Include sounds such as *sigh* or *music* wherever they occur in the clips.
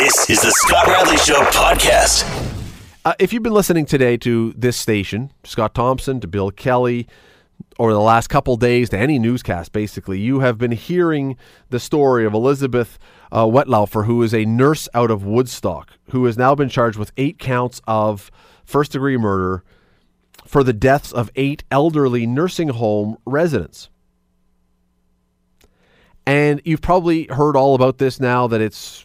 This is the Scott Radley Show podcast. Uh, if you've been listening today to this station, Scott Thompson, to Bill Kelly, over the last couple days, to any newscast, basically, you have been hearing the story of Elizabeth uh, Wettlaufer, who is a nurse out of Woodstock, who has now been charged with eight counts of first degree murder for the deaths of eight elderly nursing home residents. And you've probably heard all about this now that it's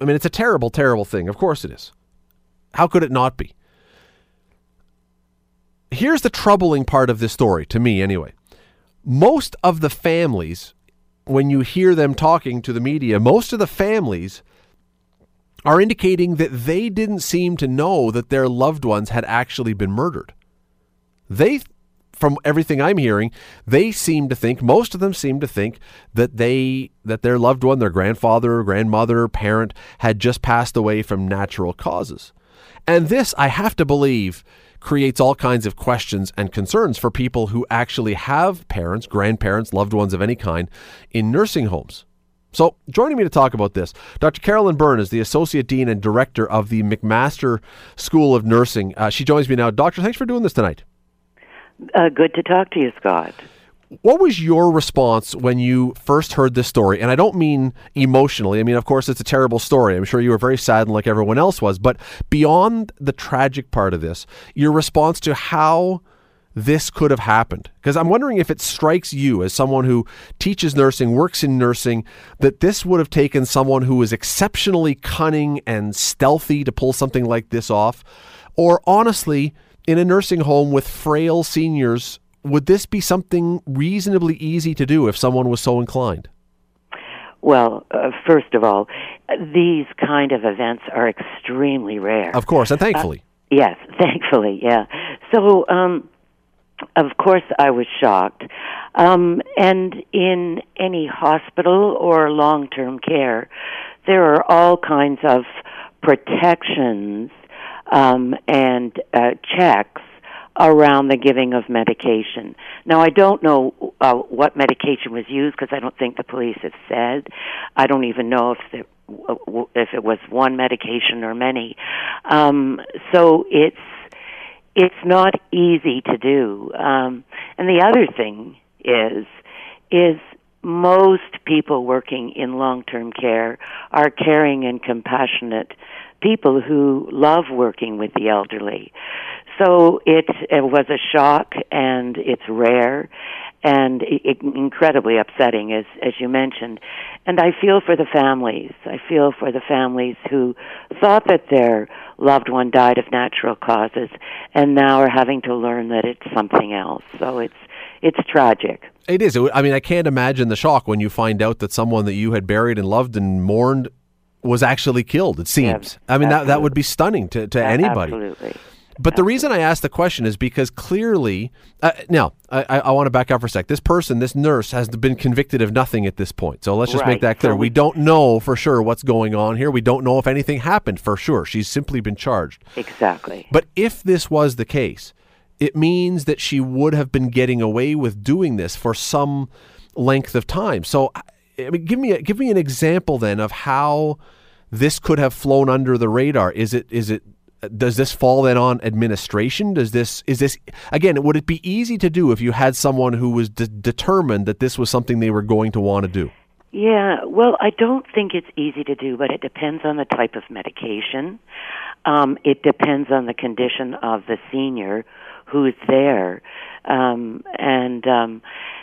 I mean, it's a terrible, terrible thing. Of course it is. How could it not be? Here's the troubling part of this story, to me anyway. Most of the families, when you hear them talking to the media, most of the families are indicating that they didn't seem to know that their loved ones had actually been murdered. They from everything I'm hearing, they seem to think most of them seem to think that they that their loved one, their grandfather, grandmother, parent had just passed away from natural causes. And this, I have to believe, creates all kinds of questions and concerns for people who actually have parents, grandparents, loved ones of any kind in nursing homes. So, joining me to talk about this, Dr. Carolyne Byrne is the Associate Dean and Director of the McMaster School of Nursing. Uh, she joins me now. Doctor, thanks for doing this tonight. Uh, good to talk to you, Scott. What was your response when you first heard this story? And I don't mean emotionally. I mean, of course, it's a terrible story. I'm sure you were very saddened like everyone else was. But beyond the tragic part of this, your response to how this could have happened. Because I'm wondering if it strikes you, as someone who teaches nursing, works in nursing, that this would have taken someone who was exceptionally cunning and stealthy to pull something like this off. Or honestly, in a nursing home with frail seniors, would this be something reasonably easy to do if someone was so inclined? Well, uh, first of all, these kind of events are extremely rare. Of course, and thankfully. Uh, yes, *laughs* thankfully, yeah. So, um, of course, I was shocked. Um, and in any hospital or long term care, there are all kinds of protections um, and uh, checks around the giving of medication. Now, I don't know uh, what medication was used because I don't think the police have said. I don't even know if the, if it was one medication or many. Um, so it's it's not easy to do. Um, and the other thing is is most people working in long-term care are caring and compassionate people who love working with the elderly. So it, it was a shock and it's rare and it, incredibly upsetting as as you mentioned. And i feel for the families. I feel for the families who thought that their loved one died of natural causes and now are having to learn that it's something else. So it's it's tragic. It is. I mean i can't imagine the shock when you find out that someone that you had buried and loved and mourned was actually killed. It seems. I mean, that that would be stunning to to anybody. Absolutely. But the reason I asked the question is because clearly, uh, now I, I want to back up for a sec. This person, this nurse, has been convicted of nothing at this point. So let's just right. make that clear. So we, we don't know for sure what's going on here. We don't know if anything happened for sure. She's simply been charged. Exactly. But if this was the case, it means that she would have been getting away with doing this for some length of time. So, I mean, give me a, give me an example then of how this could have flown under the radar? Is it is it does this fall then on administration? Does this is this again? Would it be easy to do if you had someone who was de- determined that this was something they were going to want to do? Yeah, well, I don't think it's easy to do, but it depends on the type of medication. Um, it depends on the condition of the senior who's there, um, and um,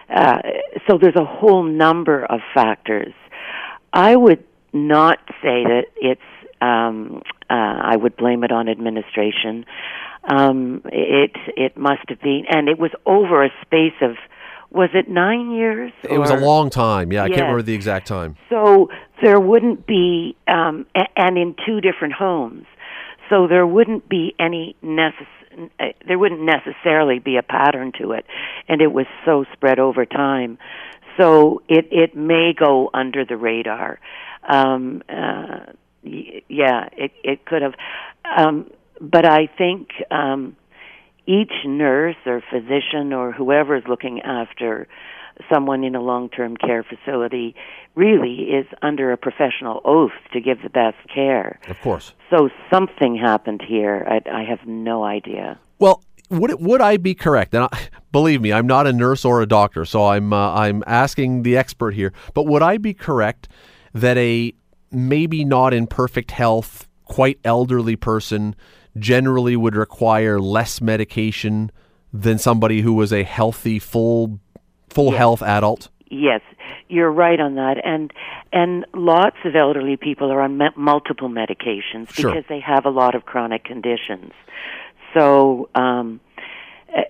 uh, so there's a whole number of factors. I would not say that it's. Um, uh, I would blame it on administration. Um, it it must have been, and it was over a space of was it nine years? It was a long time. Yeah, I can't remember the exact time. So there wouldn't be, um, a- and in two different homes, so there wouldn't be any necess- uh, There wouldn't necessarily be a pattern to it, and it was so spread over time. So it it may go under the radar. Um, uh, y- yeah, it it could have, um, but I think. Um, each nurse or physician or whoever is looking after someone in a long-term care facility really is under a professional oath to give the best care. Of course. So something happened here. I, I have no idea. Well, would it, would I be correct? And I, believe me, I'm not a nurse or a doctor, so I'm uh, I'm asking the expert here. But would I be correct that a maybe not in perfect health, quite elderly person generally would require less medication than somebody who was a healthy, full full Yes. health adult? Yes, you're right on that, and and lots of elderly people are on me- multiple medications Sure. because they have a lot of chronic conditions. So, um, uh,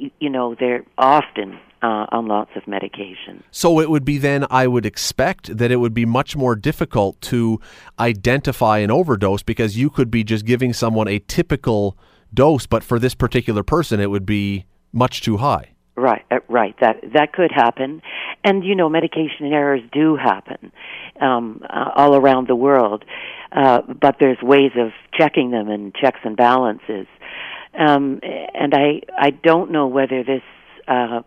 y- you know, they're often uh, on lots of medication. So it would be then, I would expect that it would be much more difficult to identify an overdose because you could be just giving someone a typical dose, but for this particular person, it would be much too high. Right, uh, right. That that could happen, and you know, medication errors do happen um, uh, all around the world. Uh, but there's ways of checking them and checks and balances. Um, and I I don't know whether this uh,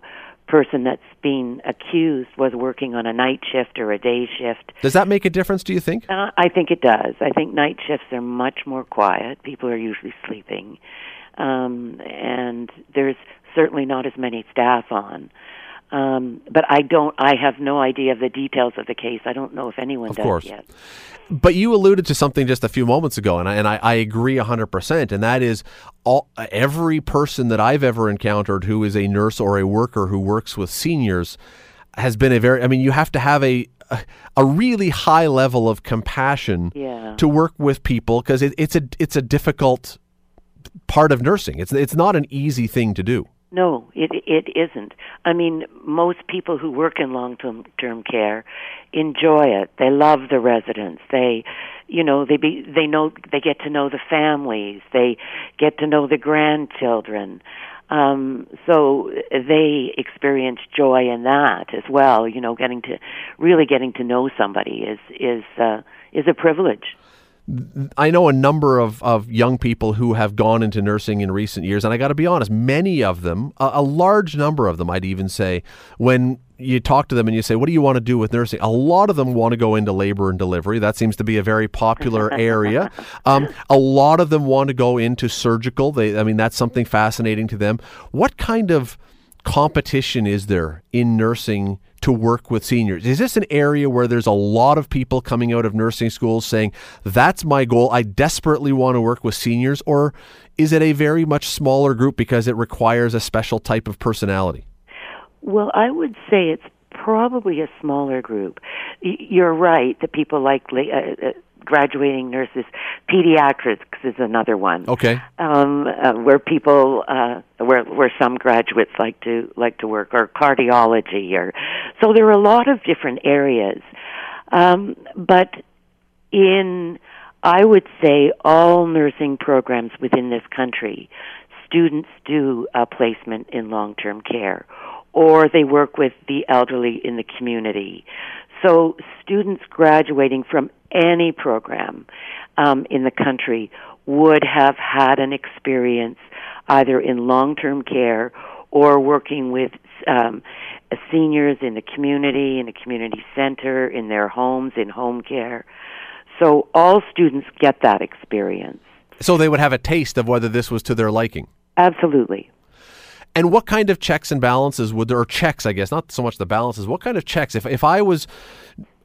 person that's being accused was working on a night shift or a day shift. Does that make a difference, do you think? Uh, I think it does. I think night shifts are much more quiet. People are usually sleeping, um, and there's certainly not as many staff on. Um, but I don't. I have no idea of the details of the case. I don't know if anyone Of does course. yet. But you alluded to something just a few moments ago, and I, and I, I agree 100%, and that is all, every person that I've ever encountered who is a nurse or a worker who works with seniors has been a very, I mean, you have to have a, a, a really high level of compassion Yeah. to work with people because it, it's, a, it's a difficult part of nursing. It's, it's not an easy thing to do. No, it it isn't. I mean, most people who work in long-term term care enjoy it. They love the residents. They, you know, they be they know they get to know the families. They get to know the grandchildren. Um, so they experience joy in that as well. You know, getting to really getting to know somebody is is uh, is a privilege. I know a number of, of young people who have gone into nursing in recent years, and I got to be honest, many of them, a, a large number of them, I'd even say, when you talk to them and you say, What do you want to do with nursing? A lot of them want to go into labor and delivery. That seems to be a very popular *laughs* area. Um, a lot of them want to go into surgical. They, I mean, that's something fascinating to them. What kind of competition is there in nursing to work with seniors? Is this an area where there's a lot of people coming out of nursing schools saying, that's my goal, I desperately want to work with seniors? Or is it a very much smaller group because it requires a special type of personality? Well, I would say it's probably a smaller group. You're right that people like uh, uh, graduating nurses. Pediatrics is another one. Okay. Um, uh, where people, uh, where where some graduates like to like to work, or cardiology, or so there are a lot of different areas. Um, but in, I would say, all nursing programs within this country, students do a placement in long-term care, or they work with the elderly in the community. So students graduating from any program um, in the country would have had an experience either in long-term care or working with um, seniors in the community, in a community center, in their homes, in home care. So all students get that experience. So they would have a taste of whether this was to their liking. Absolutely. And what kind of checks and balances would there, or checks, I guess, not so much the balances, what kind of checks? If, if I was,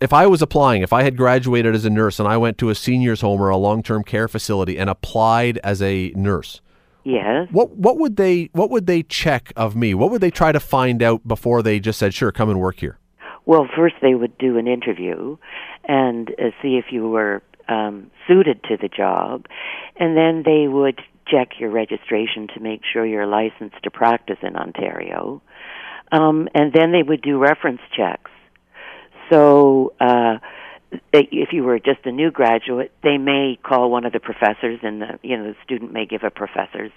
if I was applying, if I had graduated as a nurse and I went to a seniors home or a long-term care facility and applied as a nurse, Yes. what, what would they, what would they check of me? What would they try to find out before they just said, sure, come and work here? Well, first they would do an interview and uh, see if you were um, suited to the job, and then they would check your registration to make sure you're licensed to practice in Ontario, um, and then they would do reference checks. So, uh, if you were just a new graduate, they may call one of the professors, and the you know the student may give a professor's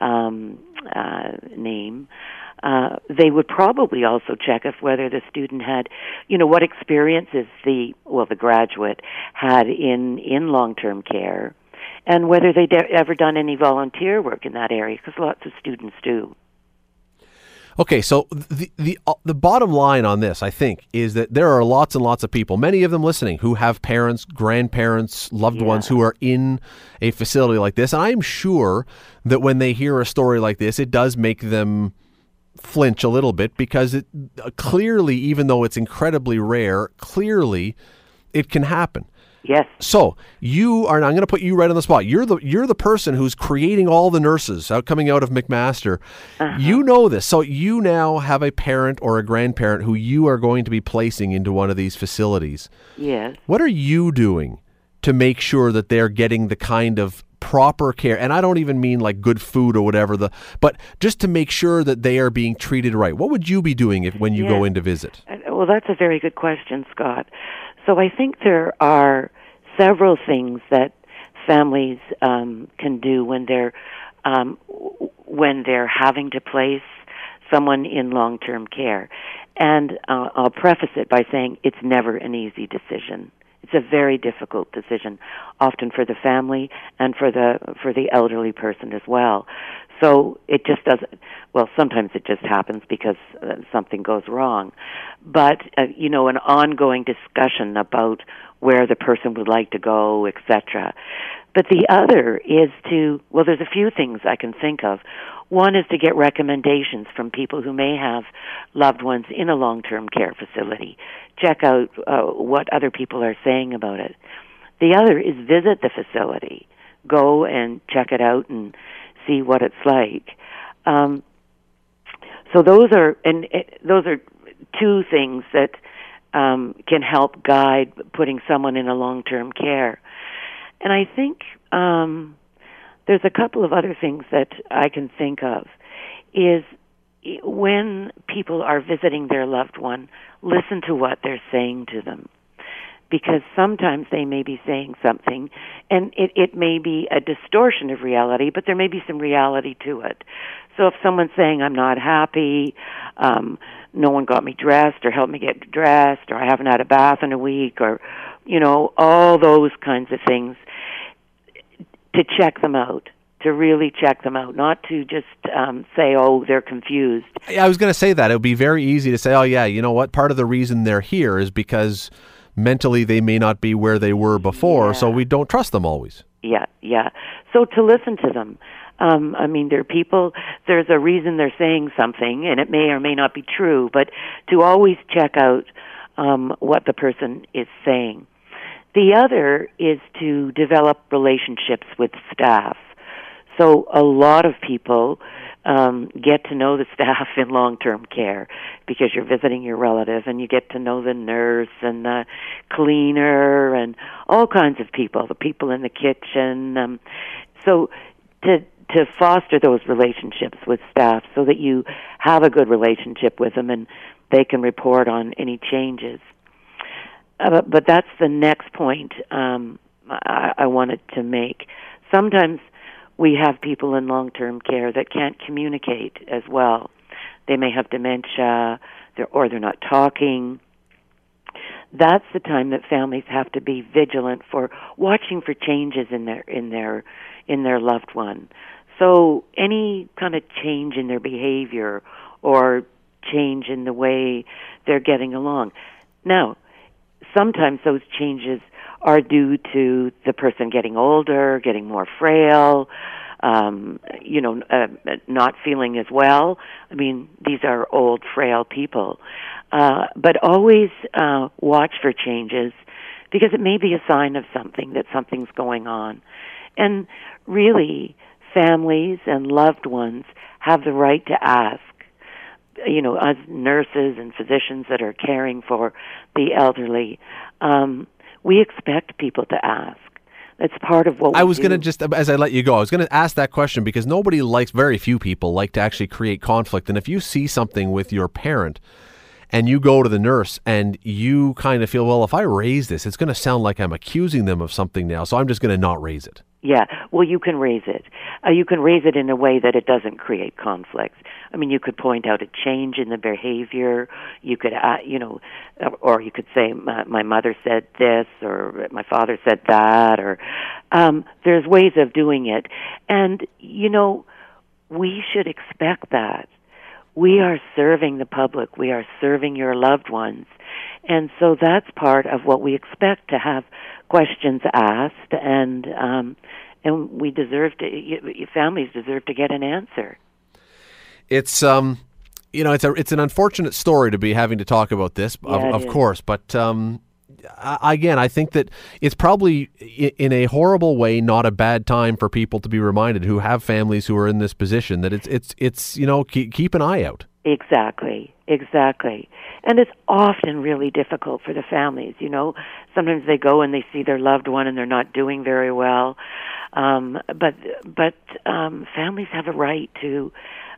um, uh, name. Uh, they would probably also check if whether the student had, you know, what experiences the well the graduate had in in long term care, and whether they'd ever done any volunteer work in that area, because lots of students do. Okay, so the the uh, the bottom line on this, I think, is that there are lots and lots of people, many of them listening, who have parents, grandparents, loved Yeah. ones who are in a facility like this, and I'm sure that when they hear a story like this, it does make them flinch a little bit because it uh, clearly, even though it's incredibly rare, clearly it can happen. Yes. So you are. I'm going to put you right on the spot. You're the you're the person who's creating all the nurses out coming out of McMaster. Uh-huh. You know this. So you now have a parent or a grandparent who you are going to be placing into one of these facilities. Yes. What are you doing to make sure that they're getting the kind of proper care? And I don't even mean like good food or whatever the, but just to make sure that they are being treated right. What would you be doing if when you go in to visit? Well, that's a very good question, Scott. So I think there are several things that families um, can do when they're um, when they're having to place someone in long-term care. And uh, I'll preface it by saying it's never an easy decision. It's a very difficult decision, often for the family and for the for the elderly person as well. So it just doesn't. Well, sometimes it just happens because uh, something goes wrong, but uh, you know, an ongoing discussion about where the person would like to go, etc. But the other is to well, there's a few things I can think of. One is to get recommendations from people who may have loved ones in a long-term care facility. Check out uh, what other people are saying about it. The other is visit the facility. Go and check it out and see what it's like. Um, so those are and it, those are two things that um, can help guide putting someone in a long-term care. And I think um, there's a couple of other things that I can think of. Is when people are visiting their loved one, listen to what they're saying to them because sometimes they may be saying something and it, it may be a distortion of reality, but there may be some reality to it. So if someone's saying, I'm not happy, um, no one got me dressed or helped me get dressed, or I haven't had a bath in a week, or, you know, all those kinds of things, to check them out. To really check them out, not to just um, say, "Oh, they're confused." Yeah, I was going to say that. It would be very easy to say, oh, yeah, you know what? Part of the reason they're here is because mentally they may not be where they were before, so we don't trust them always. Yeah, yeah. So to listen to them. Um, I mean, there are people, there's a reason they're saying something, and it may or may not be true, but to always check out um, what the person is saying. The other is to develop relationships with staff. So a lot of people um, get to know the *laughs* staff in long-term care because you're visiting your relative, and you get to know the nurse and the cleaner and all kinds of people, the people in the kitchen. Um, so to to foster those relationships with staff, so that you have a good relationship with them, and they can report on any changes. Uh, but, that's the next point um, I, I wanted to make. Sometimes we have people in long term care that can't communicate as well. They may have dementia, they're, or they're not talking. That's the time that families have to be vigilant for watching for changes in their in their in their loved one. So any kind of change in their behavior or change in the way they're getting along. Now, sometimes those changes are due to the person getting older, getting more frail, um, you know, uh, not feeling as well. I mean, these are old, frail people. Uh, but always uh, watch for changes because it may be a sign of something that something's going on. And really, families and loved ones have the right to ask you know, as nurses and physicians that are caring for the elderly, um, we expect people to ask. That's part of what we I was going to just, as I let you go, I was going to ask that question because nobody likes, very few people like to actually create conflict. And if you see something with your parent and you go to the nurse and you kind of feel, well, if I raise this, it's going to sound like I'm accusing them of something now. So I'm just going to not raise it. Yeah, well, you can raise it. Uh, you can raise it in a way that it doesn't create conflicts. I mean, you could point out a change in the behavior. You could, uh, you know, uh, or you could say, my, my mother said this, or my father said that, or um, there's ways of doing it. And, you know, we should expect that. We are serving the public. We are serving your loved ones. And so that's part of what we expect to have questions asked and um and we deserve to y- families deserve to get an answer. It's um you know, it's a it's an unfortunate story to be having to talk about this, Yeah, of, of course, but um, I, again, I think that it's probably in a horrible way not a bad time for people to be reminded who have families who are in this position that it's it's it's you know keep, keep an eye out. Exactly, exactly. And it's often really difficult for the families, you know. Sometimes they go and they see their loved one and they're not doing very well. Um but but um families have a right to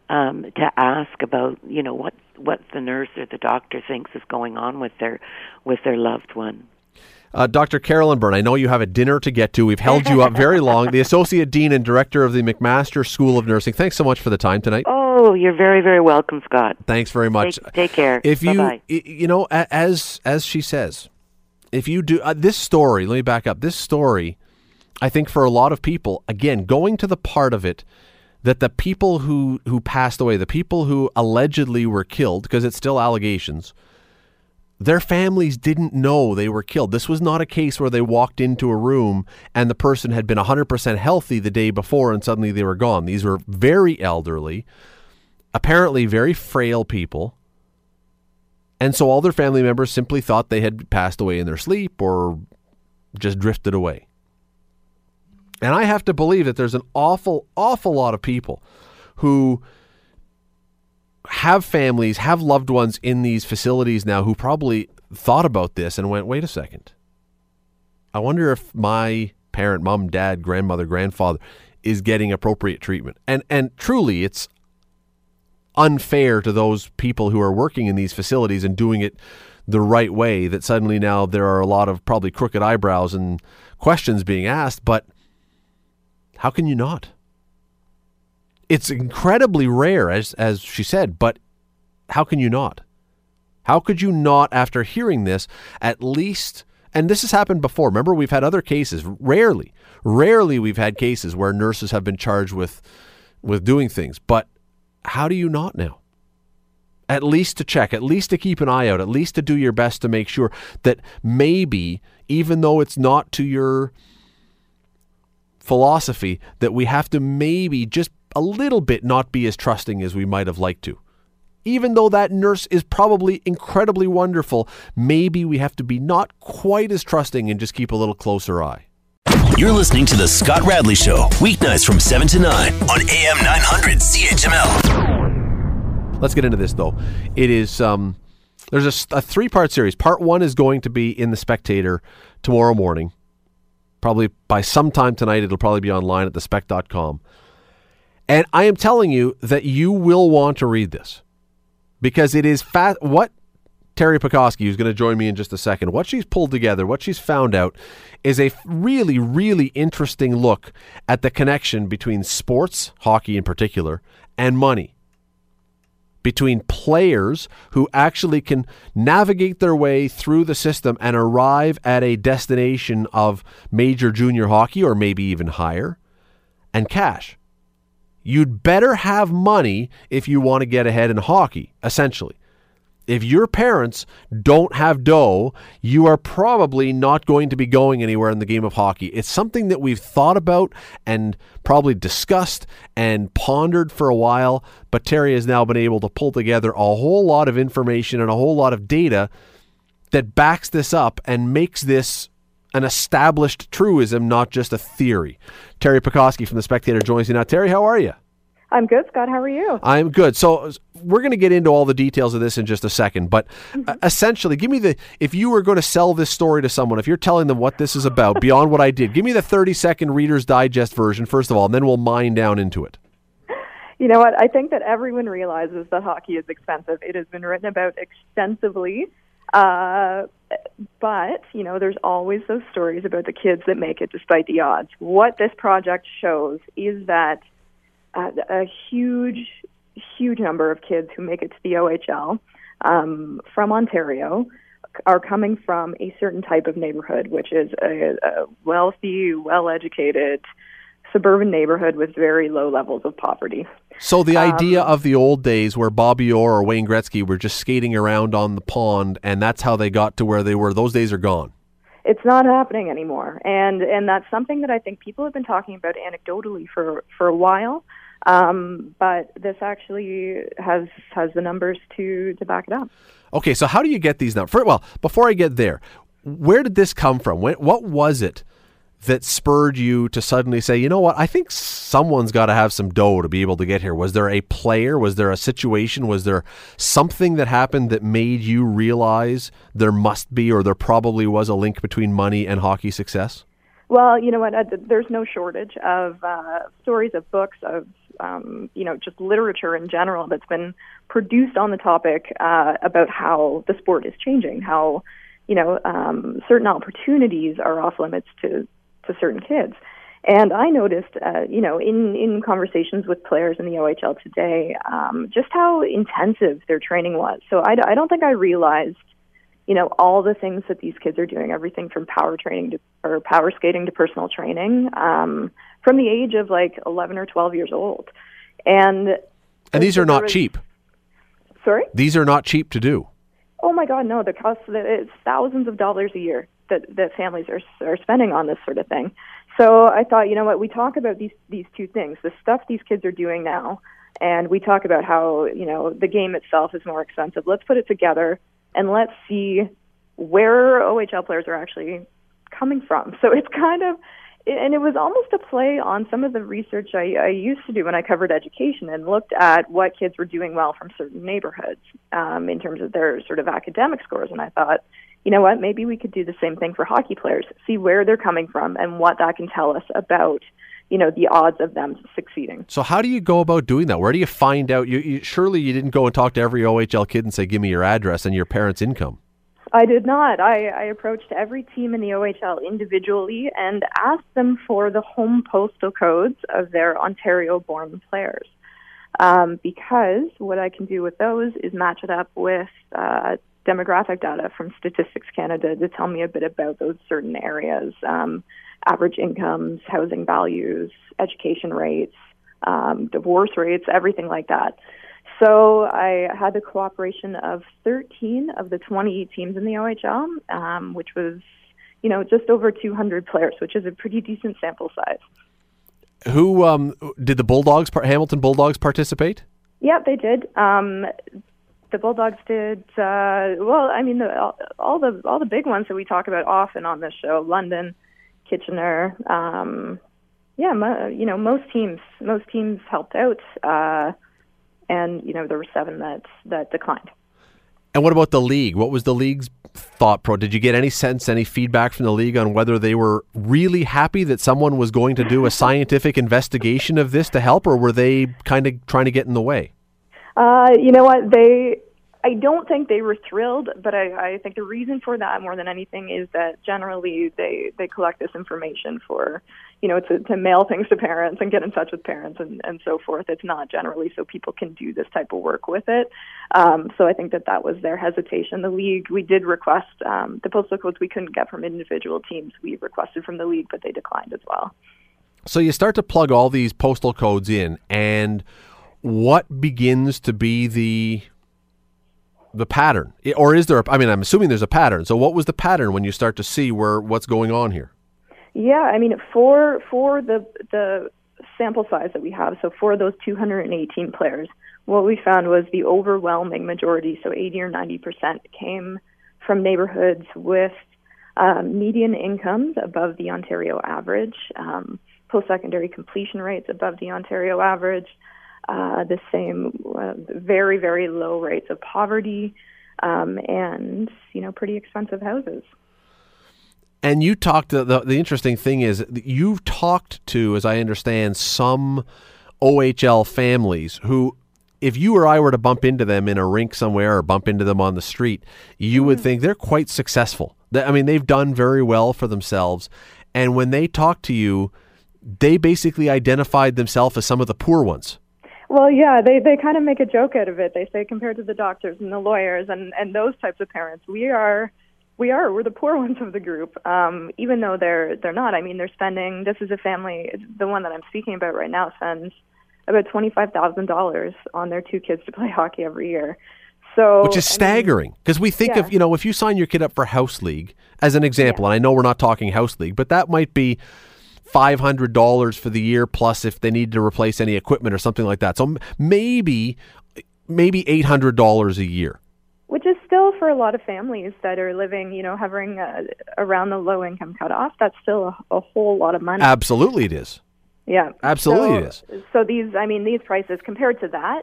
um to ask about, you know, what what the nurse or the doctor thinks is going on with their with their loved one. Uh, Dr. Carolyne Byrne, I know you have a dinner to get to. We've held you up very long. The Associate Dean and Director of the McMaster School of Nursing. Thanks so much for the time tonight. Oh, you're very very welcome, Scott. Thanks very much. Take, take care. if you Bye-bye. you know as as she says if you do uh, this story let me back up this story i think for a lot of people again going to the part of it that the people who who passed away the people who allegedly were killed because it's still allegations their families didn't know they were killed. This was not a case where they walked into a room and the person had been 100% healthy the day before and suddenly they were gone. These were very elderly, apparently very frail people. And so all their family members simply thought they had passed away in their sleep or just drifted away. And I have to believe that there's an awful, awful lot of people who have families, have loved ones in these facilities now who probably thought about this and went, wait a second. I wonder if my parent, mom, dad, grandmother, grandfather is getting appropriate treatment. And and truly it's unfair to those people who are working in these facilities and doing it the right way that suddenly now there are a lot of probably crooked eyebrows and questions being asked, but how can you not? It's incredibly rare as as she said, but how can you not? How could you not after hearing this at least and this has happened before. Remember we've had other cases, rarely, rarely we've had cases where nurses have been charged with with doing things, but how do you not now? At least to check, at least to keep an eye out, at least to do your best to make sure that maybe, even though it's not to your philosophy, that we have to maybe just a little bit not be as trusting as we might have liked to. Even though that nurse is probably incredibly wonderful, maybe we have to be not quite as trusting and just keep a little closer eye. You're listening to The Scott Radley Show, weeknights from 7 to 9 on AM 900 CHML. Let's get into this though. It is um, there's a three part series. Part one is going to be in the Spectator tomorrow morning. Probably by sometime tonight, it'll probably be online at thespec.com. And I am telling you that you will want to read this because it is. What Teri Pecoskie, who's going to join me in just a second, what she's pulled together, what she's found out, is a really, really interesting look at the connection between sports, hockey in particular, and money between players who actually can navigate their way through the system and arrive at a destination of major junior hockey or maybe even higher and cash. You'd better have money if you want to get ahead in hockey, essentially. If your parents don't have dough, you are probably not going to be going anywhere in the game of hockey. It's something that we've thought about and probably discussed and pondered for a while, but Teri has now been able to pull together a whole lot of information and a whole lot of data that backs this up and makes this an established truism, not just a theory. Teri Pecoskie from The Spectator joins me now. Teri, how are you? I'm good, Scott. How are you? I'm good. So we're going to get into all the details of this in just a second, but uh, essentially, give me the if you were going to sell this story to someone, if you're telling them what this is about beyond what I did, give me the 30 second Reader's Digest version first of all, and then we'll mine down into it. You know what? I think that everyone realizes that hockey is expensive. It has been written about extensively. Uh, but, you know, there's always those stories about the kids that make it despite the odds. What this project shows is that uh, a huge, huge number of kids who make it to the OHL um, from Ontario are coming from a certain type of neighborhood, which is a, a wealthy, well educated, suburban neighborhood with very low levels of poverty. So the idea of the old days where Bobby Orr or Wayne Gretzky were just skating around on the pond and that's how they got to where they were, those days are gone. It's not happening anymore, and and that's something that I think people have been talking about anecdotally for for a while. Um, but this actually has has the numbers to to back it up. Okay, so how do you get these numbers? Well, before I get there, where did this come from? When, what was it that spurred you to suddenly say, you know what, I think someone's got to have some dough to be able to get here? Was there a player? Was there a situation? Was there something that happened that made you realize there must be or there probably was a link between money and hockey success? Well, you know what? Uh, there's no shortage of uh, stories of books of um, you know just literature in general that's been produced on the topic uh, about how the sport is changing, how you know um, certain opportunities are off limits to to certain kids. And I noticed, uh, you know, in, in conversations with players in the OHL today, um, just how intensive their training was. So I, I don't think I realized, you know, all the things that these kids are doing, everything from power training to, or power skating to personal training, um, from the age of like 11 or 12 years old. And, and these are not was, cheap. Sorry? These are not cheap to do. Oh my God, no! The cost it's thousands of dollars a year that that families are are spending on this sort of thing. So I thought, you know what, we talk about these these two things, the stuff these kids are doing now, and we talk about how you know the game itself is more expensive. Let's put it together and let's see where OHL players are actually coming from. So it's kind of and it was almost a play on some of the research I, I used to do when I covered education and looked at what kids were doing well from certain neighborhoods um, in terms of their sort of academic scores. And I thought, you know what, maybe we could do the same thing for hockey players, see where they're coming from and what that can tell us about you know the odds of them succeeding. So how do you go about doing that? Where do you find out? You, you, surely you didn't go and talk to every OHL kid and say, "Give me your address and your parents' income." I did not. I, I approached every team in the OHL individually and asked them for the home postal codes of their Ontario-born players, um, because what I can do with those is match it up with uh, demographic data from Statistics Canada to tell me a bit about those certain areas um, average incomes, housing values, education rates, um, divorce rates, everything like that. So I had the cooperation of 13 of the 20 teams in the OHL, um, which was, you know, just over 200 players, which is a pretty decent sample size. Who um, did the Bulldogs, Hamilton Bulldogs, participate? Yeah, they did. Um, the Bulldogs did uh, well. I mean, the, all the all the big ones that we talk about often on this show: London, Kitchener. Um, yeah, mo- you know, most teams most teams helped out, uh, and you know there were seven that that declined. And what about the league? What was the league's thought pro? Did you get any sense, any feedback from the league on whether they were really happy that someone was going to do a scientific investigation of this to help, or were they kind of trying to get in the way? Uh, you know what? They, I don't think they were thrilled, but I, I think the reason for that more than anything is that generally they they collect this information for, you know, to to mail things to parents and get in touch with parents and and so forth. It's not generally so people can do this type of work with it. Um, so I think that that was their hesitation. The league, we did request um, the postal codes we couldn't get from individual teams. We requested from the league, but they declined as well. So you start to plug all these postal codes in and what begins to be the the pattern? Or is there a, i mean i'm assuming there's a pattern. So what was the pattern when you start to see where what's going on here? Yeah i mean for for the the sample size that we have so for those 218 players what we found was the overwhelming majority so 80 or 90 percent came from neighborhoods with um, median incomes above the ontario average um, post-secondary completion rates above the ontario average uh, the same uh, very very low rates of poverty um, and you know pretty expensive houses. And you talked. The, the, the interesting thing is you've talked to, as I understand, some OHL families who. If you or I were to bump into them in a rink somewhere or bump into them on the street, you would mm. think they're quite successful. I mean, they've done very well for themselves. And when they talk to you, they basically identified themselves as some of the poor ones. Well, yeah, they they kind of make a joke out of it. They say compared to the doctors and the lawyers and and those types of parents, we are We are. We're the poor ones of the group. Um, even though they're they're not. I mean, they're spending. This is a family. The one that I'm speaking about right now spends about twenty five thousand dollars on their two kids to play *laughs* hockey every year. So, which is staggering because we think yeah. of you know if you sign your kid up for house league as an example, Yeah. and I know we're not talking house league, but that might be five hundred dollars for the year plus if they need to replace any equipment or something like that. So maybe maybe eight hundred dollars a year. which is still for a lot of families that are living, you know, hovering uh, around the low income cutoff. That's still a, a whole lot of money. Absolutely, it is. yeah, absolutely So, it so these, I mean, these prices compared to that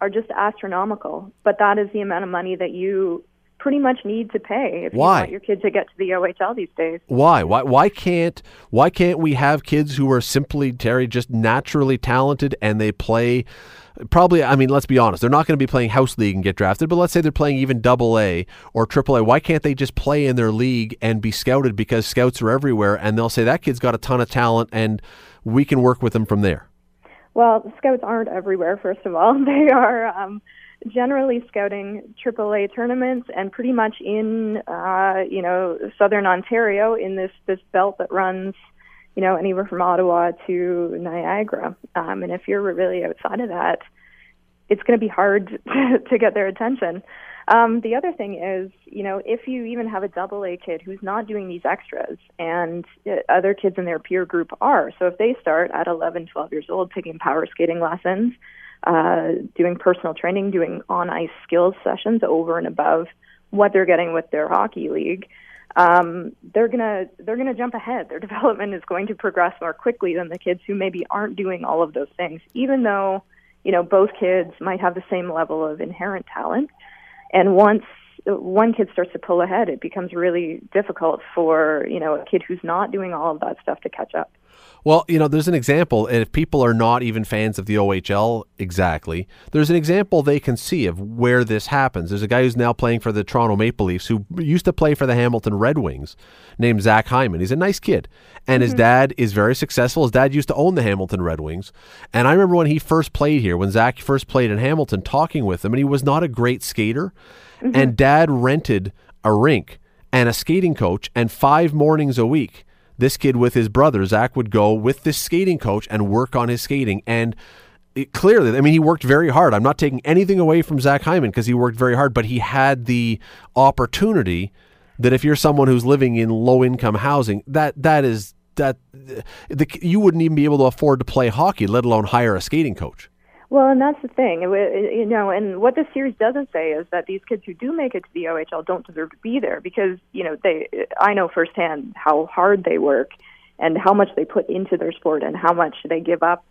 are just astronomical. But that is the amount of money that you pretty much need to pay if Why? you want your kid to get to the OHL these days. Why? Why? Why can't? Why can't we have kids who are simply Teri just naturally talented and they play? Probably, I mean, let's be honest. They're not going to be playing house league and get drafted. But let's say they're playing even double A or triple A. Why can't they just play in their league and be scouted because scouts are everywhere and they'll say that kid's got a ton of talent and we can work with them from there. Well, the scouts aren't everywhere. First of all, *laughs* they are um, generally scouting AAA tournaments and pretty much in uh, you know southern Ontario in this this belt that runs you know anywhere from Ottawa to Niagara. Um, and if you're really outside of that, it's going to be hard *laughs* to to get their attention. Um, the other thing is, you know, if you even have a double A kid who's not doing these extras and uh, other kids in their peer group are, so if they start at 11, 12 years old taking power skating lessons, uh, doing personal training, doing on ice skills sessions over and above what they're getting with their hockey league, um, they're gonna they're gonna jump ahead. Their *laughs* development is going to progress more quickly than the kids who maybe aren't doing all of those things, even though you know both kids might have the same level of inherent talent. And once one kid starts to pull ahead, it becomes really difficult for you know a kid who's not doing all of that stuff to catch up. Well, you know, there's an example, and if people are not even fans of the OHL exactly, there's an example they can see of where this happens. There's a guy who's now playing for the Toronto Maple Leafs who used to play for the Hamilton Red Wings named Zach Hyman. He's a nice kid, and his mm-hmm. dad is very successful. His dad used to own the Hamilton Red Wings. And I remember when he first played here, when Zach first played in Hamilton, talking with him, and he was not a great skater. Mm-hmm. And dad rented a rink and a skating coach and five mornings a week. This kid with his brother Zach would go with this skating coach and work on his skating. And it, clearly I mean he worked very hard. I'm not taking anything away from Zach Hyman because he worked very hard but he had the opportunity that if you're someone who's living in low income housing that that is that the, you wouldn't even be able to afford to play hockey let alone hire a skating coach Well, and that's the thing, you know. And what this series doesn't say is that these kids who do make it to the OHL don't deserve to be there because you know they. I know firsthand how hard they work and how much they put into their sport and how much they give up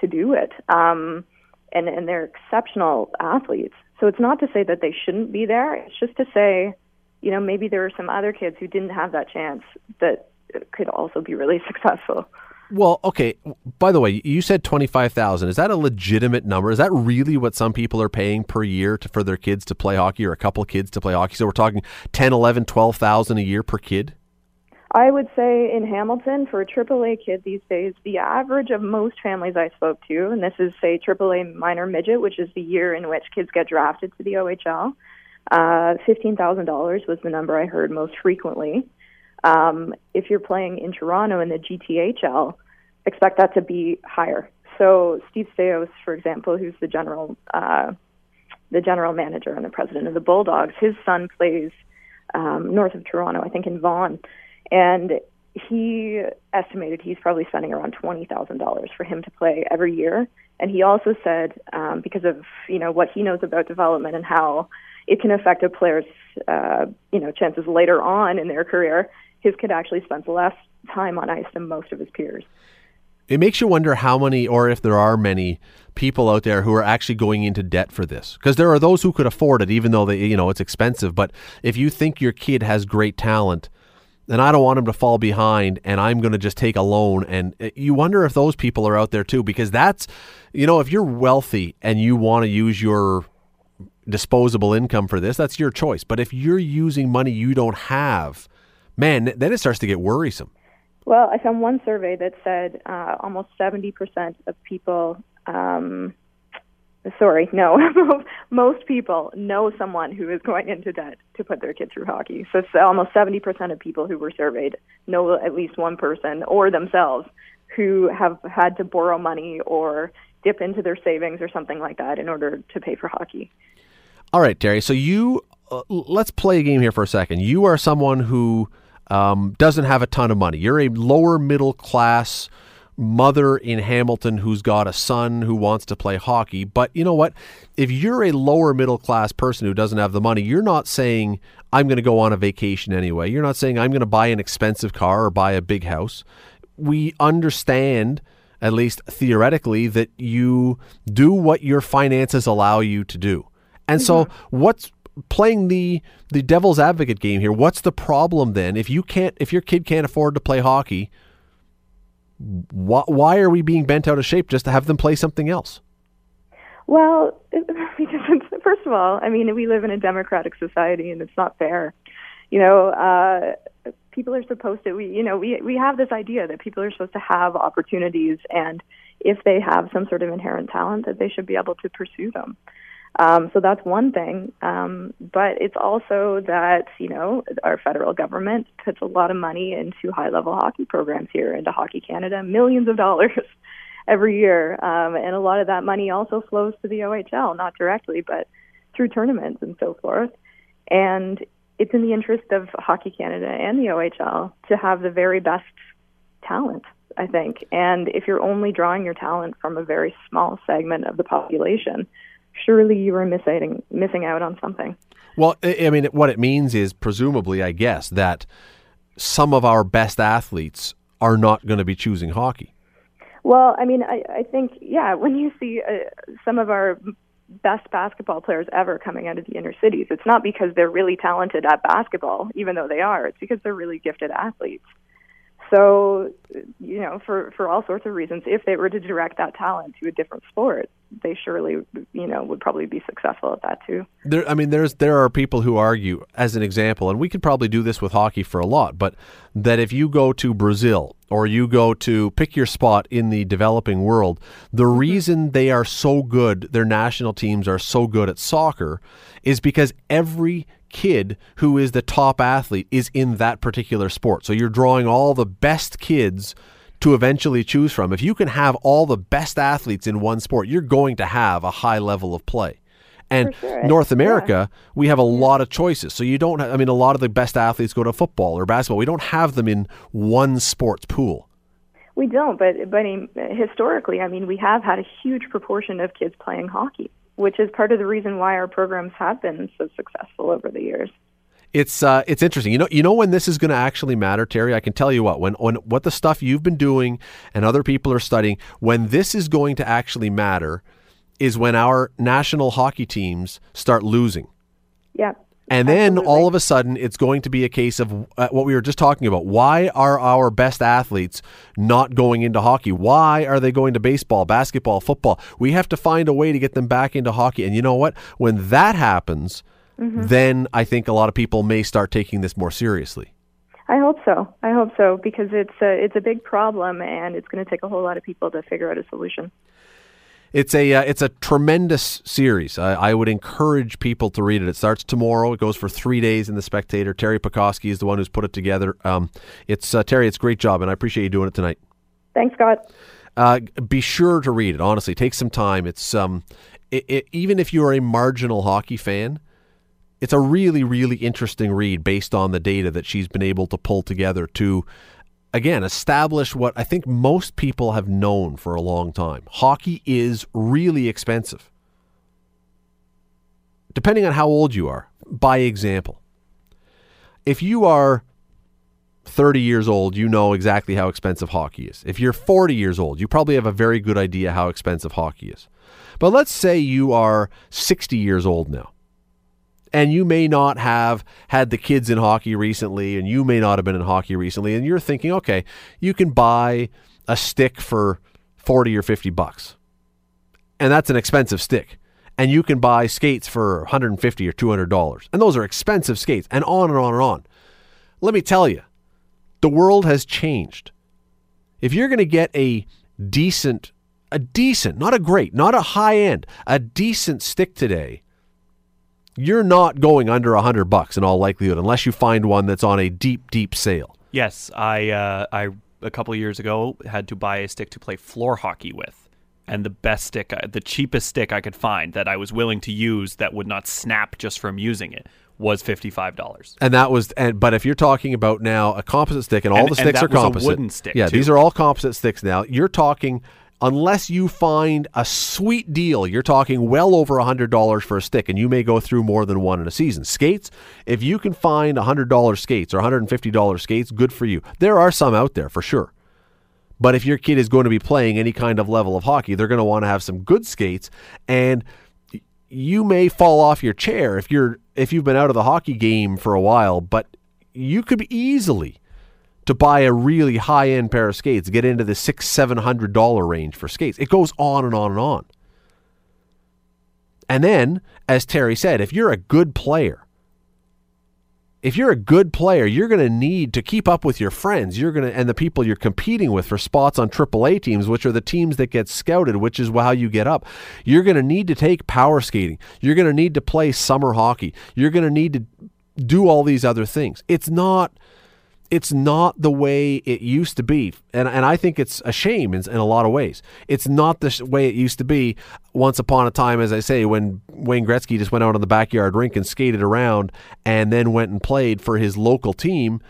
to do it. Um, and and they're exceptional athletes. So it's not to say that they shouldn't be there. It's just to say, you know, maybe there are some other kids who didn't have that chance that could also be really *laughs* successful. Well, okay. By the way, you said twenty five thousand. Is that a legitimate number? Is that really what some people are paying per year to, for their kids to play hockey, or a couple kids to play hockey? So we're talking ten, eleven, twelve thousand a year per kid. I would say in Hamilton, for a AAA kid these days, the average of most families I spoke to, and this is, say, AAA minor midget, which is the year in which kids get drafted to the OHL, uh, $15,000 was the number I heard most frequently. Um, if you're playing in Toronto in the GTHL, expect that to be higher. So Steve Staios, for example, who's the general uh, the general manager and the president of the Bulldogs, his son plays um, north of Toronto, I think in Vaughan, and he estimated he's probably spending around twenty thousand dollars for him to play every year. And he also said, um, because of you know what he knows about development and how it can affect a player's uh, you know chances later on in their career, his kid actually spends less time on ice than most of his peers. It makes you wonder how many, or if there are many people out there who are actually going into debt for this. Because there are those who could afford it, even though they, you know, it's expensive. But if you think your kid has great talent, and I don't want him to fall behind, and I'm going to just take a loan, and uh, you wonder if those people are out there too. Because that's, you know, if you're wealthy and you want to use your disposable income for this, that's your choice. But if you're using money you don't have, man, then it starts to get worrisome. Well, I found one survey that said uh, almost 70% of people um, sorry, no, *laughs* most people know someone who is going into debt to put their kid through hockey. So it's almost 70% of people who were surveyed know at least one person or themselves who have had to borrow money or dip into their savings or something like that in order to pay for hockey. All right, Teri. So you uh, let's play a game here for a second. You are someone who um, doesn't have a ton of money. You're a lower middle class mother in Hamilton who's got a son who wants to play hockey. But you know what? If you're a lower middle class person who doesn't have the money, you're not saying, I'm going to go on a vacation anyway. You're not saying, I'm going to buy an expensive car or buy a big house. We understand, at least theoretically, that you do what your finances allow you to do. And so, mm-hmm. what's playing the the devil's advocate game here? What's the problem then? If you can't, if your kid can't afford to play hockey, why, why are we being bent out of shape just to have them play something else? Well, *laughs* because first of all, I mean, we live in a democratic society, and it's not fair. You know, uh, people are supposed to. We, you know, we we have this idea that people are supposed to have opportunities, and if they have some sort of inherent talent, that they should be able to pursue them. Um, so that's one thing. Um, but it's also that, you know, our federal government puts a lot of money into high level hockey programs here, into Hockey Canada, millions of dollars *laughs* every year. Um, and a lot of that money also flows to the OHL, not directly, but through tournaments and so forth. And it's in the interest of Hockey Canada and the OHL to have the very best talent, I think. And if you're only drawing your talent from a very small segment of the population, surely you are missing missing out on something. Well, I mean, what it means is presumably, I guess, that some of our best athletes are not going to be choosing hockey. Well, I mean, I, I think, yeah, when you see uh, some of our best basketball players ever coming out of the inner cities, it's not because they're really talented at basketball, even though they are. It's because they're really gifted athletes. So, you know, for for all sorts of reasons, if they were to direct that talent to a different sport, they surely, you know, would probably be successful at that too. There, I mean, there's there are people who argue, as an example, and we could probably do this with hockey for a lot, but that if you go to Brazil or you go to pick your spot in the developing world, the mm-hmm. reason they are so good, their national teams are so good at soccer, is because every kid who is the top athlete is in that particular sport. So you're drawing all the best kids to eventually choose from. If you can have all the best athletes in one sport, you're going to have a high level of play. And sure. North America, yeah. we have a lot of choices. So you don't have, I mean, a lot of the best athletes go to football or basketball. We don't have them in one sports pool. We don't, but but historically, I mean, we have had a huge proportion of kids playing hockey which is part of the reason why our programs have been so successful over the years. It's uh, it's interesting. You know, you know when this is going to actually matter, Teri. I can tell you what when when what the stuff you've been doing and other people are studying. When this is going to actually matter, is when our national hockey teams start losing. Yeah. And then all of a sudden, it's going to be a case of uh, what we were just talking about. Why are our best athletes not going into hockey? Why are they going to baseball, basketball, football? We have to find a way to get them back into hockey. And you know what? When that happens, mm-hmm. then I think a lot of people may start taking this more seriously. I hope so. I hope so because it's a, it's a big problem and it's going to take a whole lot of people to figure out a solution. It's a uh, it's a tremendous series. I, I, would encourage people to read it. It starts tomorrow. It goes for three days in the Spectator. Teri Pecoskie is the one who's put it together. Um, it's uh, Teri. It's a great job, and I appreciate you doing it tonight. Thanks, Scott. Uh, be sure to read it. Honestly, take some time. It's um, it, it, even if you're a marginal hockey fan, it's a really really interesting read based on the data that she's been able to pull together to again, establish what I think most people have known for a long time. Hockey is really expensive. Depending on how old you are, by example, if you are 30 years old, you know exactly how expensive hockey is. If you're 40 years old, you probably have a very good idea how expensive hockey is. But let's say you are 60 years old now and you may not have had the kids in hockey recently, and you may not have been in hockey recently, and you're thinking, okay, you can buy a stick for 40 or 50 bucks. And that's an expensive stick. And you can buy skates for 150 or 200 dollars. And those are expensive skates, and on and on and on. Let me tell you, the world has changed. If you're going to get a decent a decent, not a great, not a high end, a decent stick today, you're not going under a hundred bucks in all likelihood, unless you find one that's on a deep, deep sale. Yes, I uh, I a couple of years ago had to buy a stick to play floor hockey with, and the best stick, uh, the cheapest stick I could find that I was willing to use that would not snap just from using it was fifty five dollars. And that was, and but if you're talking about now a composite stick, and all And- the and sticks that are was a composite, wooden stick, yeah, too. these are all composite sticks now. You're talking, unless you find a sweet deal, you're talking well over a hundred dollars for a stick, and you may go through more than one in a season. Skates, if you can find a hundred dollar skates or hundred and fifty dollar skates, good for you. There are some out there for sure. But if your kid is going to be playing any kind of level of hockey, they're going to want to have some good skates and you may fall off your chair if you're if you've been out of the hockey game for a while, but you could easily to buy a really high end pair of skates, get into the six, seven hundred dollar range for skates. It goes on and on and on. And then, as Teri said, if you're a good player, if you're a good player, you're going to need to keep up with your friends. You're going to and the people you're competing with for spots on AAA teams, which are the teams that get scouted, which is how you get up. You're going to need to take power skating. You're going to need to play summer hockey. You're going to need to do all these other things. It's not it's not the way it used to be. And, and I think it's a shame in, in a lot of ways. It's not the way it used to be once upon a time, as I say, when Wayne Gretzky just went out on the backyard rink and skated around and then went and played for his local team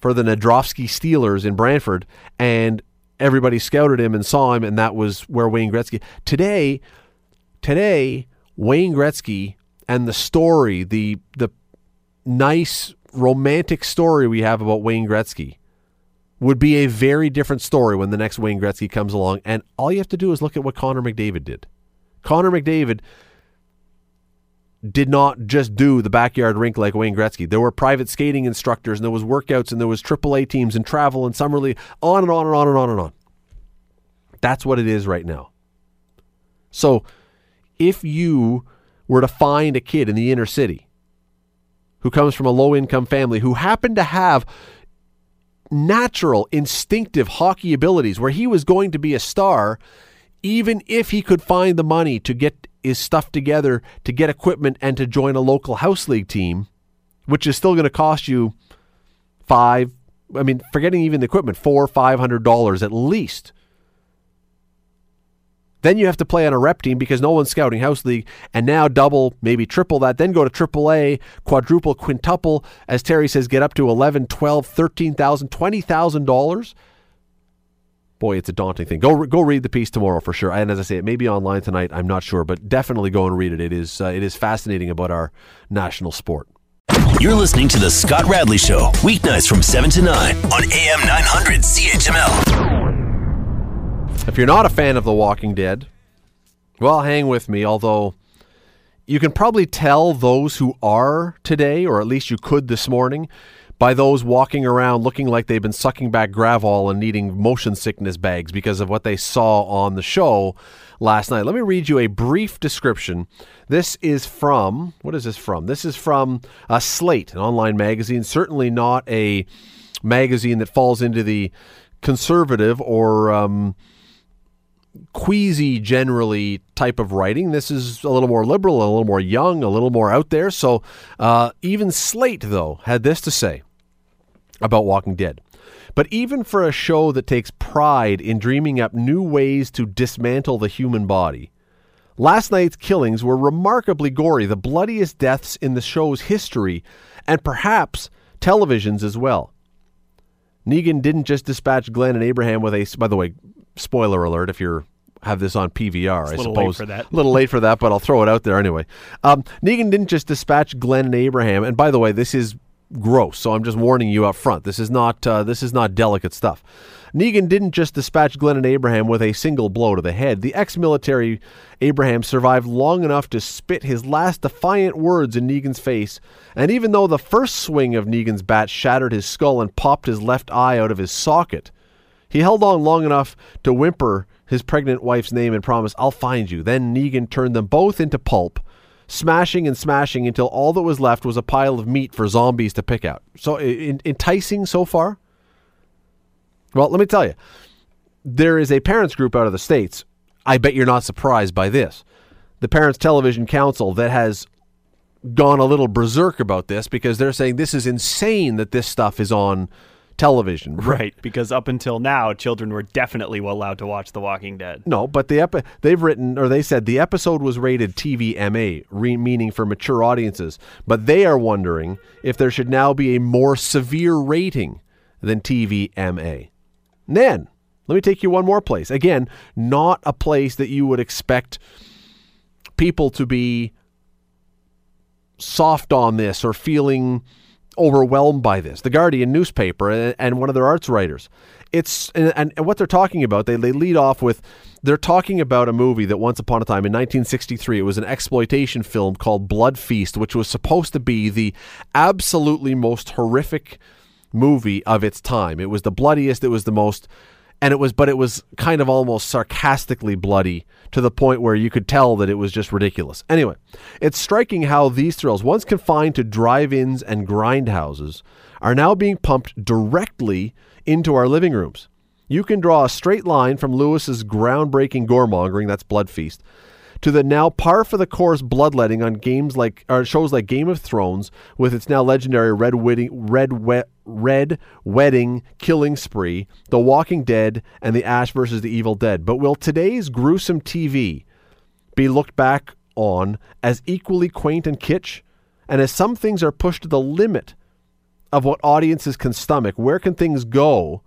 for the Nadrofsky Steelers in Brantford. And everybody scouted him and saw him, and that was where Wayne Gretzky. Today, today, Wayne Gretzky and the story, the the nice romantic story we have about Wayne Gretzky would be a very different story when the next Wayne Gretzky comes along. And all you have to do is look at what Connor McDavid did. Connor McDavid did not just do the backyard rink like Wayne Gretzky. There were private skating instructors and there was workouts and there was AAA teams and travel and summer league, on and on and on and on and on. That's what it is right now. So if you were to find a kid in the inner city who comes from a low income family who happened to have natural, instinctive hockey abilities where he was going to be a star, even if he could find the money to get his stuff together, to get equipment, and to join a local house league team, which is still going to cost you five. I mean, forgetting even the equipment, four, five hundred dollars at least. Then you have to play on a rep team because no one's scouting house league, and now double, maybe triple that. Then go to triple A, quadruple, quintuple. As Teri says, get up to 11, 12, 13,000, 20,000 dollars. Boy, it's a daunting thing. Go go read the piece tomorrow for sure. And as I say, it may be online tonight. I'm not sure, but definitely go and read it. It is uh, it is fascinating about our national sport. You're listening to The Scott Radley Show, weeknights from 7 to 9 on AM 900 CHML. If you're not a fan of The Walking Dead, well, hang with me, although you can probably tell those who are today, or at least you could this morning, by those walking around looking like they've been sucking back Gravol and needing motion sickness bags because of what they saw on the show last night. Let me read you a brief description. This is from, what is this from? This is from a Slate, an online magazine, certainly not a magazine that falls into the conservative or. Um, queasy generally type of writing. This is a little more liberal, a little more young, a little more out there. So uh, even Slate, though, had this to say about Walking Dead. But even for a show that takes pride in dreaming up new ways to dismantle the human body, last night's killings were remarkably gory, the bloodiest deaths in the show's history, and perhaps television's as well. Negan didn't just dispatch Glenn and Abraham with a. By the way, spoiler alert if you're have this on PVR, I a little late suppose. for that. A little late for that, but I'll throw it out there anyway. Um, Negan didn't just dispatch Glenn and Abraham, and by the way, this is gross, so I'm just warning you up front. This is not uh, this is not delicate stuff. Negan didn't just dispatch Glenn and Abraham with a single blow to the head. The ex-military Abraham survived long enough to spit his last defiant words in Negan's face, and even though the first swing of Negan's bat shattered his skull and popped his left eye out of his socket, he held on long enough to whimper his pregnant wife's name and promise, I'll find you. Then Negan turned them both into pulp, smashing and smashing until all that was left was a pile of meat for zombies to pick out. So, in- enticing so far? Well, let me tell you. there is a parents group out of the states. I bet you're not surprised by this. The Parents Television Council that has gone a little berserk about this because they're saying this is insane that this stuff is on television. *laughs* Right, because up until now, children were definitely allowed to watch The Walking Dead. No, but the epi- they've written or they said the episode was rated TVMA, re- meaning for mature audiences. But they are wondering if there should now be a more severe rating than TVMA. And then let me take you one more place. Again, not a place that you would expect people to be soft on this or feeling overwhelmed by this. The Guardian newspaper and one of their arts writers. It's and, and what they're talking about. They they lead off with they're talking about a movie that once upon a time in 1963 it was an exploitation film called Blood Feast, which was supposed to be the absolutely most horrific movie of its time. It was the bloodiest. It was the most and it was but it was kind of almost sarcastically bloody to the point where you could tell that it was just ridiculous. Anyway, it's striking how these thrills, once confined to drive-ins and grindhouses, are now being pumped directly into our living rooms. You can draw a straight line from Lewis's groundbreaking goremongering, that's Blood Feast, to the now par for the course bloodletting on games like or shows like Game of Thrones with its now legendary red wedding red we, red wedding killing spree, The Walking Dead, and the Ash versus the Evil Dead. But will today's gruesome TV be looked back on as equally quaint and kitsch? And as some things are pushed to the limit of what audiences can stomach, where can things go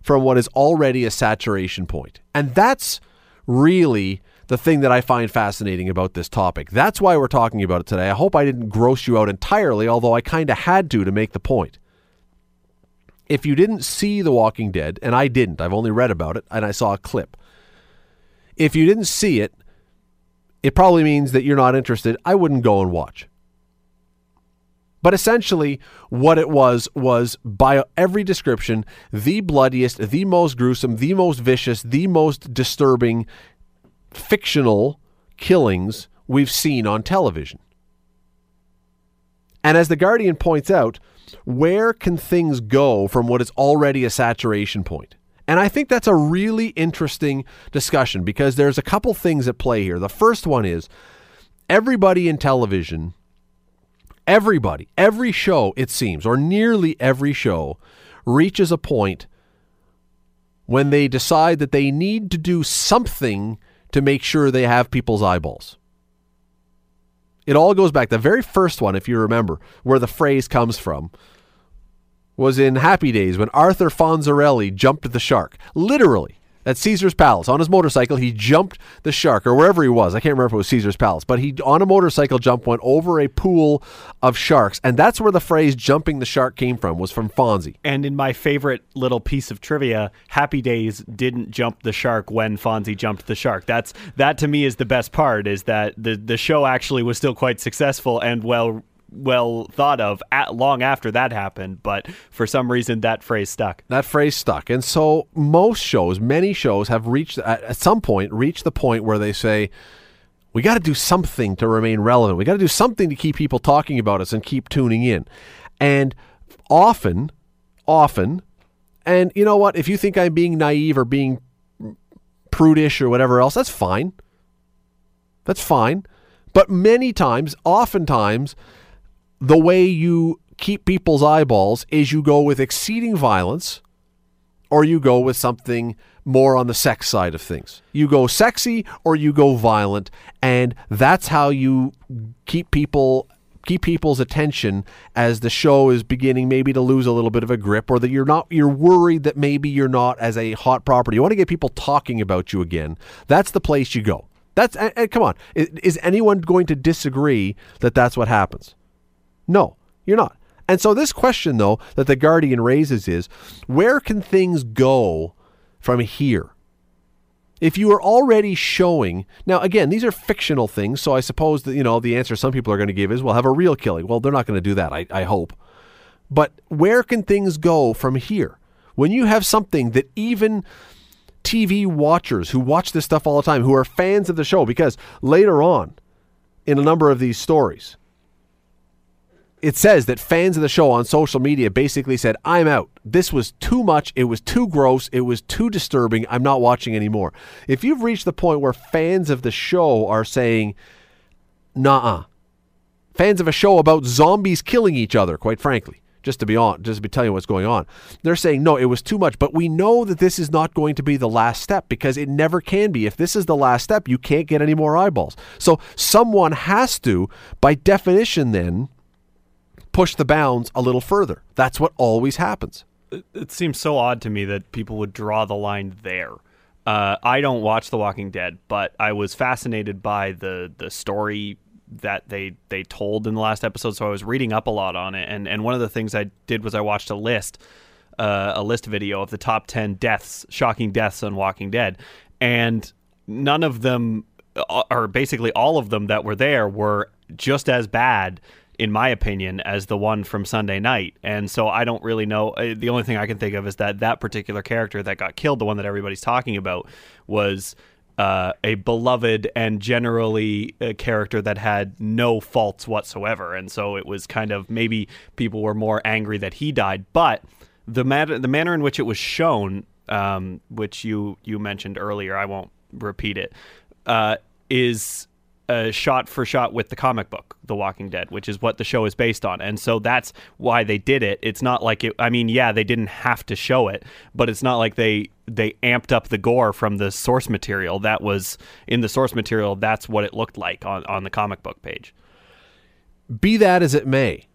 from what is already a saturation point? And that's really the thing that I find fascinating about this topic. That's why we're talking about it today. I hope I didn't gross you out entirely, although I kind of had to to make the point. If you didn't see The Walking Dead, and I didn't, I've only read about it and I saw a clip. If you didn't see it, it probably means that you're not interested. I wouldn't go and watch. But essentially, what it was was by every description, the bloodiest, the most gruesome, the most vicious, the most disturbing fictional killings we've seen on television. And as The Guardian points out, where can things go from what is already a saturation point? And I think that's a really interesting discussion because there's a couple things at play here. The first one is everybody in television, everybody, every show, it seems, or nearly every show, reaches a point when they decide that they need to do something to make sure they have people's eyeballs. It all goes back. The very first one, if you remember, where the phrase comes from, was in Happy Days when Arthur Fonzarelli jumped the shark. Literally at Caesar's Palace on his motorcycle, he jumped the shark or wherever he was. I can't remember if it was Caesar's Palace, but he on a motorcycle jump went over a pool of sharks, and that's where the phrase "jumping the shark" came from. Was from Fonzie. And in my favorite little piece of trivia, Happy Days didn't jump the shark when Fonzie jumped the shark. That's that to me is the best part. Is that the the show actually was still quite successful and well well thought of at long after that happened, but for some reason that phrase stuck. That phrase stuck. And so most shows, many shows have reached at some point reached the point where they say we got to do something to remain relevant. We got to do something to keep people talking about us and keep tuning in. And often often and you know what, if you think I'm being naive or being prudish or whatever else, that's fine. That's fine. But many times, oftentimes, the way you keep people's eyeballs is you go with exceeding violence or you go with something more on the sex side of things. You go sexy or you go violent and that's how you keep people keep people's attention as the show is beginning maybe to lose a little bit of a grip or that you're not you're worried that maybe you're not as a hot property. You want to get people talking about you again. That's the place you go. That's and, and come on. Is, is anyone going to disagree that that's what happens? No, you're not. And so, this question, though, that The Guardian raises is where can things go from here? If you are already showing, now again, these are fictional things, so I suppose that, you know, the answer some people are going to give is, well, have a real killing. Well, they're not going to do that, I, I hope. But where can things go from here? When you have something that even TV watchers who watch this stuff all the time, who are fans of the show, because later on in a number of these stories, it says that fans of the show on social media basically said, I'm out. This was too much. It was too gross. It was too disturbing. I'm not watching anymore. If you've reached the point where fans of the show are saying, nah, fans of a show about zombies killing each other, quite frankly, just to be on, just to be telling you what's going on, they're saying, no, it was too much. But we know that this is not going to be the last step because it never can be. If this is the last step, you can't get any more eyeballs. So someone has to, by definition, then, push the bounds a little further. That's what always happens. It, it seems so odd to me that people would draw the line there. Uh, I don't watch The Walking Dead, but I was fascinated by the the story that they they told in the last episode. So I was reading up a lot on it, and and one of the things I did was I watched a list, uh, a list video of the top ten deaths, shocking deaths on Walking Dead, and none of them, uh, or basically all of them that were there, were just as bad in my opinion, as the one from Sunday night. And so I don't really know. Uh, the only thing I can think of is that that particular character that got killed, the one that everybody's talking about, was uh, a beloved and generally a character that had no faults whatsoever. And so it was kind of maybe people were more angry that he died. But the matter, the manner in which it was shown, um, which you you mentioned earlier, I won't repeat it, uh, is uh, shot for shot with the comic book, The Walking Dead, which is what the show is based on. And so that's why they did it. It's not like it, I mean, yeah, they didn't have to show it, but it's not like they they amped up the gore from the source material. That was in the source material. That's what it looked like on on the comic book page. Be that as it may,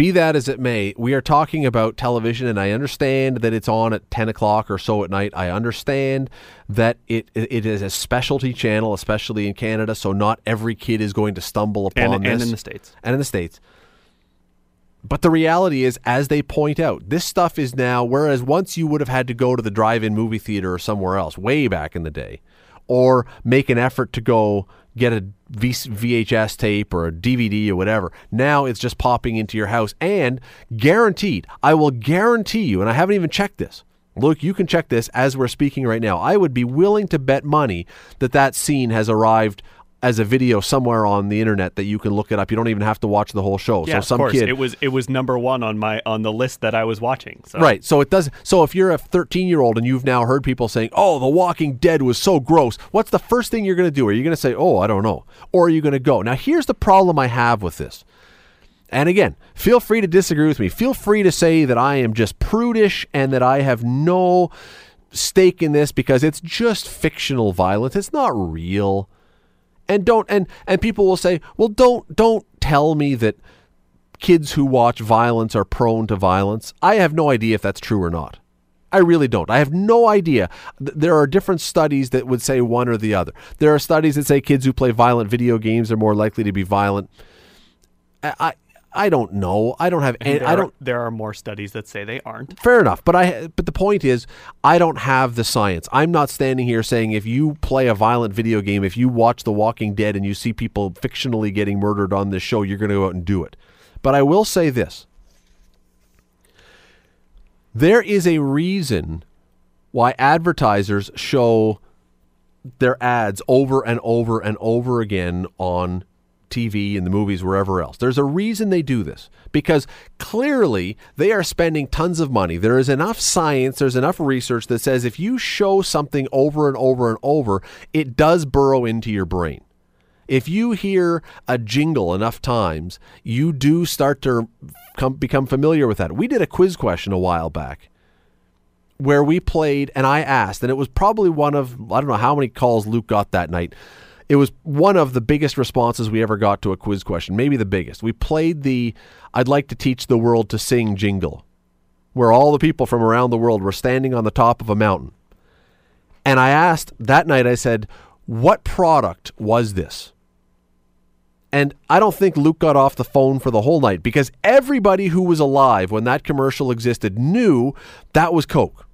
be that as it may, we are talking about television, and I understand that it's on at 10 o'clock or so at night. I understand that it it is a specialty channel, especially in Canada, so not every kid is going to stumble upon and, this. And in the States. And in the States. But the reality is, as they point out, this stuff is now, whereas once you would have had to go to the drive in movie theater or somewhere else, way back in the day, or make an effort to go get a VHS tape or a DVD or whatever. Now it's just popping into your house and guaranteed, I will guarantee you, and I haven't even checked this. Look, you can check this as we're speaking right now. I would be willing to bet money that that scene has arrived as a video somewhere on the internet that you can look it up. You don't even have to watch the whole show. Yeah, so some of course. kid it was it was number one on my on the list that I was watching. So. Right. So it does so if you're a 13-year-old and you've now heard people saying, "Oh, The Walking Dead was so gross." What's the first thing you're going to do? Are you going to say, "Oh, I don't know." Or are you going to go? Now, here's the problem I have with this. And again, feel free to disagree with me. Feel free to say that I am just prudish and that I have no stake in this because it's just fictional violence. It's not real and don't and and people will say well don't don't tell me that kids who watch violence are prone to violence. I have no idea if that's true or not. I really don't. I have no idea. There are different studies that would say one or the other. There are studies that say kids who play violent video games are more likely to be violent. I I don't know. I don't have. Any, I don't. Are, there are more studies that say they aren't. Fair enough, but I. But the point is, I don't have the science. I'm not standing here saying if you play a violent video game, if you watch The Walking Dead, and you see people fictionally getting murdered on this show, you're going to go out and do it. But I will say this: there is a reason why advertisers show their ads over and over and over again on TV and the movies, wherever else. There's a reason they do this because clearly they are spending tons of money. There is enough science, there's enough research that says if you show something over and over and over, it does burrow into your brain. If you hear a jingle enough times, you do start to come, become familiar with that. We did a quiz question a while back where we played, and I asked, and it was probably one of, I don't know how many calls Luke got that night it was one of the biggest responses we ever got to a quiz question, maybe the biggest. We played the I'd like to teach the world to sing jingle, where all the people from around the world were standing on the top of a mountain. And I asked that night, I said, What product was this? And I don't think Luke got off the phone for the whole night because everybody who was alive when that commercial existed knew that was Coke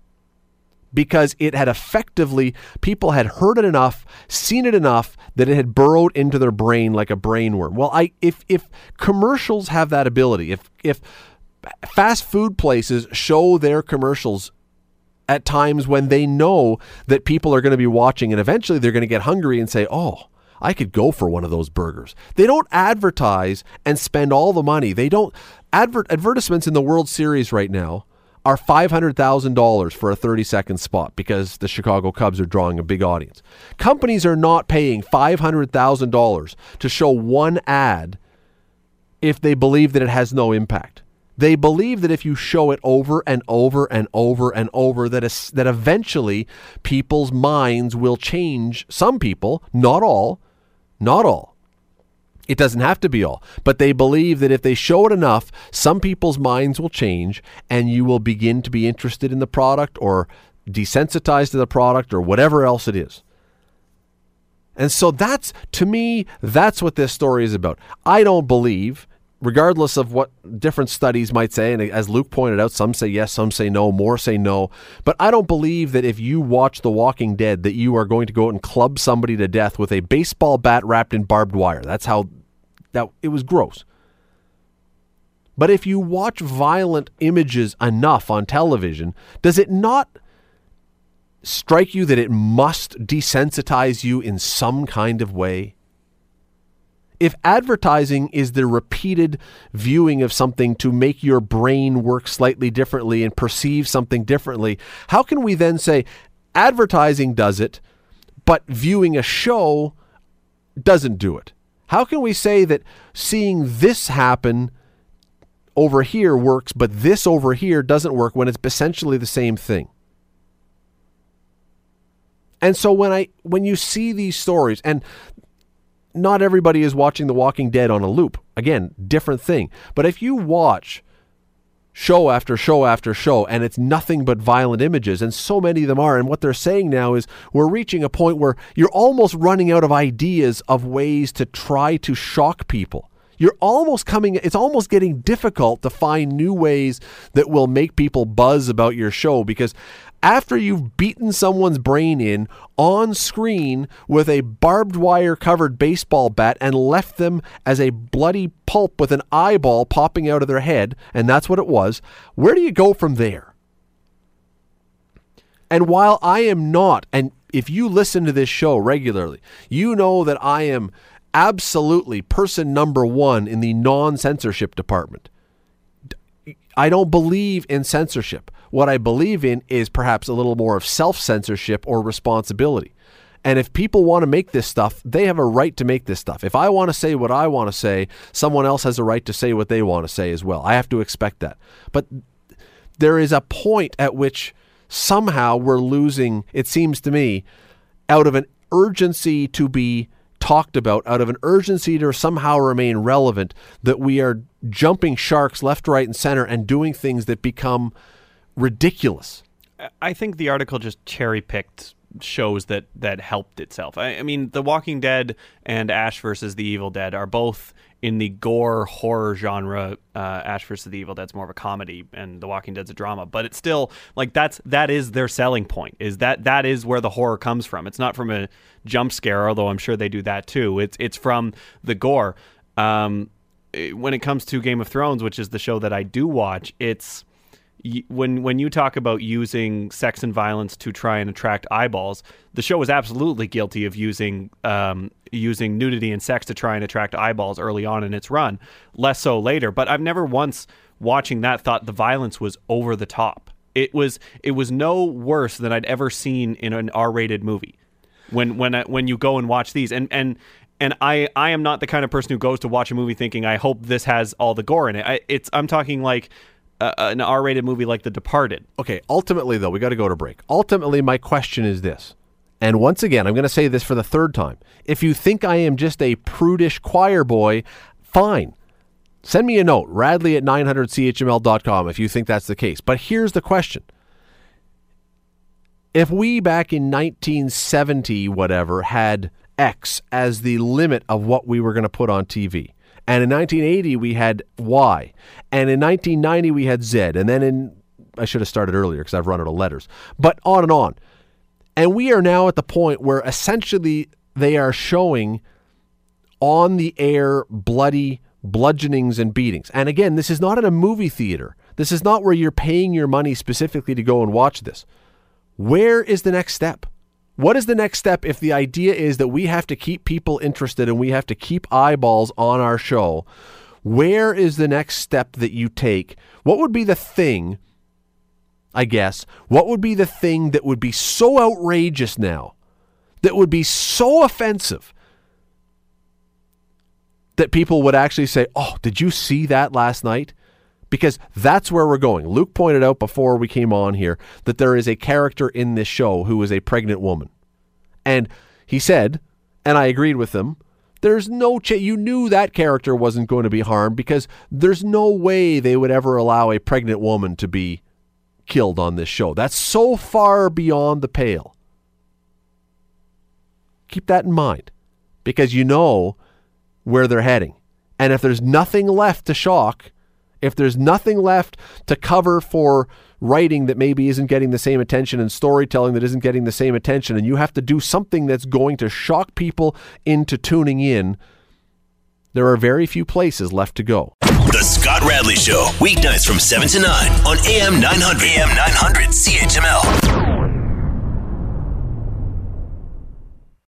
because it had effectively, people had heard it enough, seen it enough that it had burrowed into their brain like a brainworm. Well, I if if commercials have that ability, if if fast food places show their commercials at times when they know that people are going to be watching and eventually they're going to get hungry and say, "Oh, I could go for one of those burgers. They don't advertise and spend all the money. They don't advert advertisements in the World Series right now are $500,000 for a 30 second spot because the Chicago Cubs are drawing a big audience. Companies are not paying $500,000 to show one ad if they believe that it has no impact. They believe that if you show it over and over and over and over, that that eventually people's minds will change. Some people, not all, not all. It doesn't have to be all, but they believe that if they show it enough, some people's minds will change, and you will begin to be interested in the product or desensitized to the product or whatever else it is. And so that's to me, that's what this story is about. I don't believe regardless of what different studies might say, and as Luke pointed out, some say yes, some say no, more say no. But I don't believe that if you watch The Walking Dead, that you are going to go out and club somebody to death with a baseball bat wrapped in barbed wire. That's how that it was gross. But if you watch violent images enough on television, does it not strike you that it must desensitize you in some kind of way? If advertising is the repeated viewing of something to make your brain work slightly differently and perceive something differently, how can we then say advertising does it, but viewing a show doesn't do it? How can we say that seeing this happen over here works, but this over here doesn't work when it's essentially the same thing? And so when I when you see these stories and not everybody is watching The Walking Dead on a loop. Again, different thing. But if you watch show after show after show and it's nothing but violent images and so many of them are and what they're saying now is we're reaching a point where you're almost running out of ideas of ways to try to shock people you're almost coming it's almost getting difficult to find new ways that will make people buzz about your show because after you've beaten someone's brain in on screen with a barbed wire covered baseball bat and left them as a bloody pulp with an eyeball popping out of their head, and that's what it was, where do you go from there? And while I am not, and if you listen to this show regularly, you know that I am absolutely person number one in the non censorship department. I don't believe in censorship. What I believe in is perhaps a little more of self censorship or responsibility. And if people want to make this stuff, they have a right to make this stuff. If I want to say what I want to say, someone else has a right to say what they want to say as well. I have to expect that. But there is a point at which somehow we're losing, it seems to me, out of an urgency to be talked about, out of an urgency to somehow remain relevant, that we are jumping sharks left, right, and center and doing things that become ridiculous. I think the article just cherry picked shows that that helped itself. I, I, mean, The Walking Dead and Ash versus the Evil Dead are both in the gore horror genre. Uh, Ash versus the Evil Dead's more of a comedy, and The Walking Dead's a drama. But it's still like that's that is their selling point. Is that that is where the horror comes from? It's not from a jump scare, although I'm sure they do that too. It's it's from the gore. Um, when it comes to Game of Thrones, which is the show that I do watch, it's when when you talk about using sex and violence to try and attract eyeballs, the show was absolutely guilty of using um, using nudity and sex to try and attract eyeballs early on in its run. Less so later, but I've never once watching that thought the violence was over the top. It was it was no worse than I'd ever seen in an R-rated movie. When when when you go and watch these and and and I I am not the kind of person who goes to watch a movie thinking I hope this has all the gore in it. I, it's I'm talking like uh, an R-rated movie like The Departed. Okay, ultimately though, we got to go to break. Ultimately, my question is this. And once again, I'm going to say this for the third time. If you think I am just a prudish choir boy, fine. Send me a note, radley at 900chml.com if you think that's the case. But here's the question. If we back in 1970, whatever, had X as the limit of what we were going to put on TV, and in 1980, we had Y. And in 1990, we had Z. And then in, I should have started earlier because I've run out of letters, but on and on. And we are now at the point where essentially they are showing on the air bloody bludgeonings and beatings. And again, this is not in a movie theater. This is not where you're paying your money specifically to go and watch this. Where is the next step? What is the next step if the idea is that we have to keep people interested and we have to keep eyeballs on our show? Where is the next step that you take? What would be the thing, I guess, what would be the thing that would be so outrageous now, that would be so offensive, that people would actually say, Oh, did you see that last night? Because that's where we're going. Luke pointed out before we came on here that there is a character in this show who is a pregnant woman. And he said, and I agreed with him, there's no ch- you knew that character wasn't going to be harmed because there's no way they would ever allow a pregnant woman to be killed on this show. That's so far beyond the pale. Keep that in mind because you know where they're heading. And if there's nothing left to shock, if there's nothing left to cover for writing that maybe isn't getting the same attention and storytelling that isn't getting the same attention, and you have to do something that's going to shock people into tuning in, there are very few places left to go. The Scott Radley Show, weeknights from 7 to 9 on AM 900. AM 900 CHML.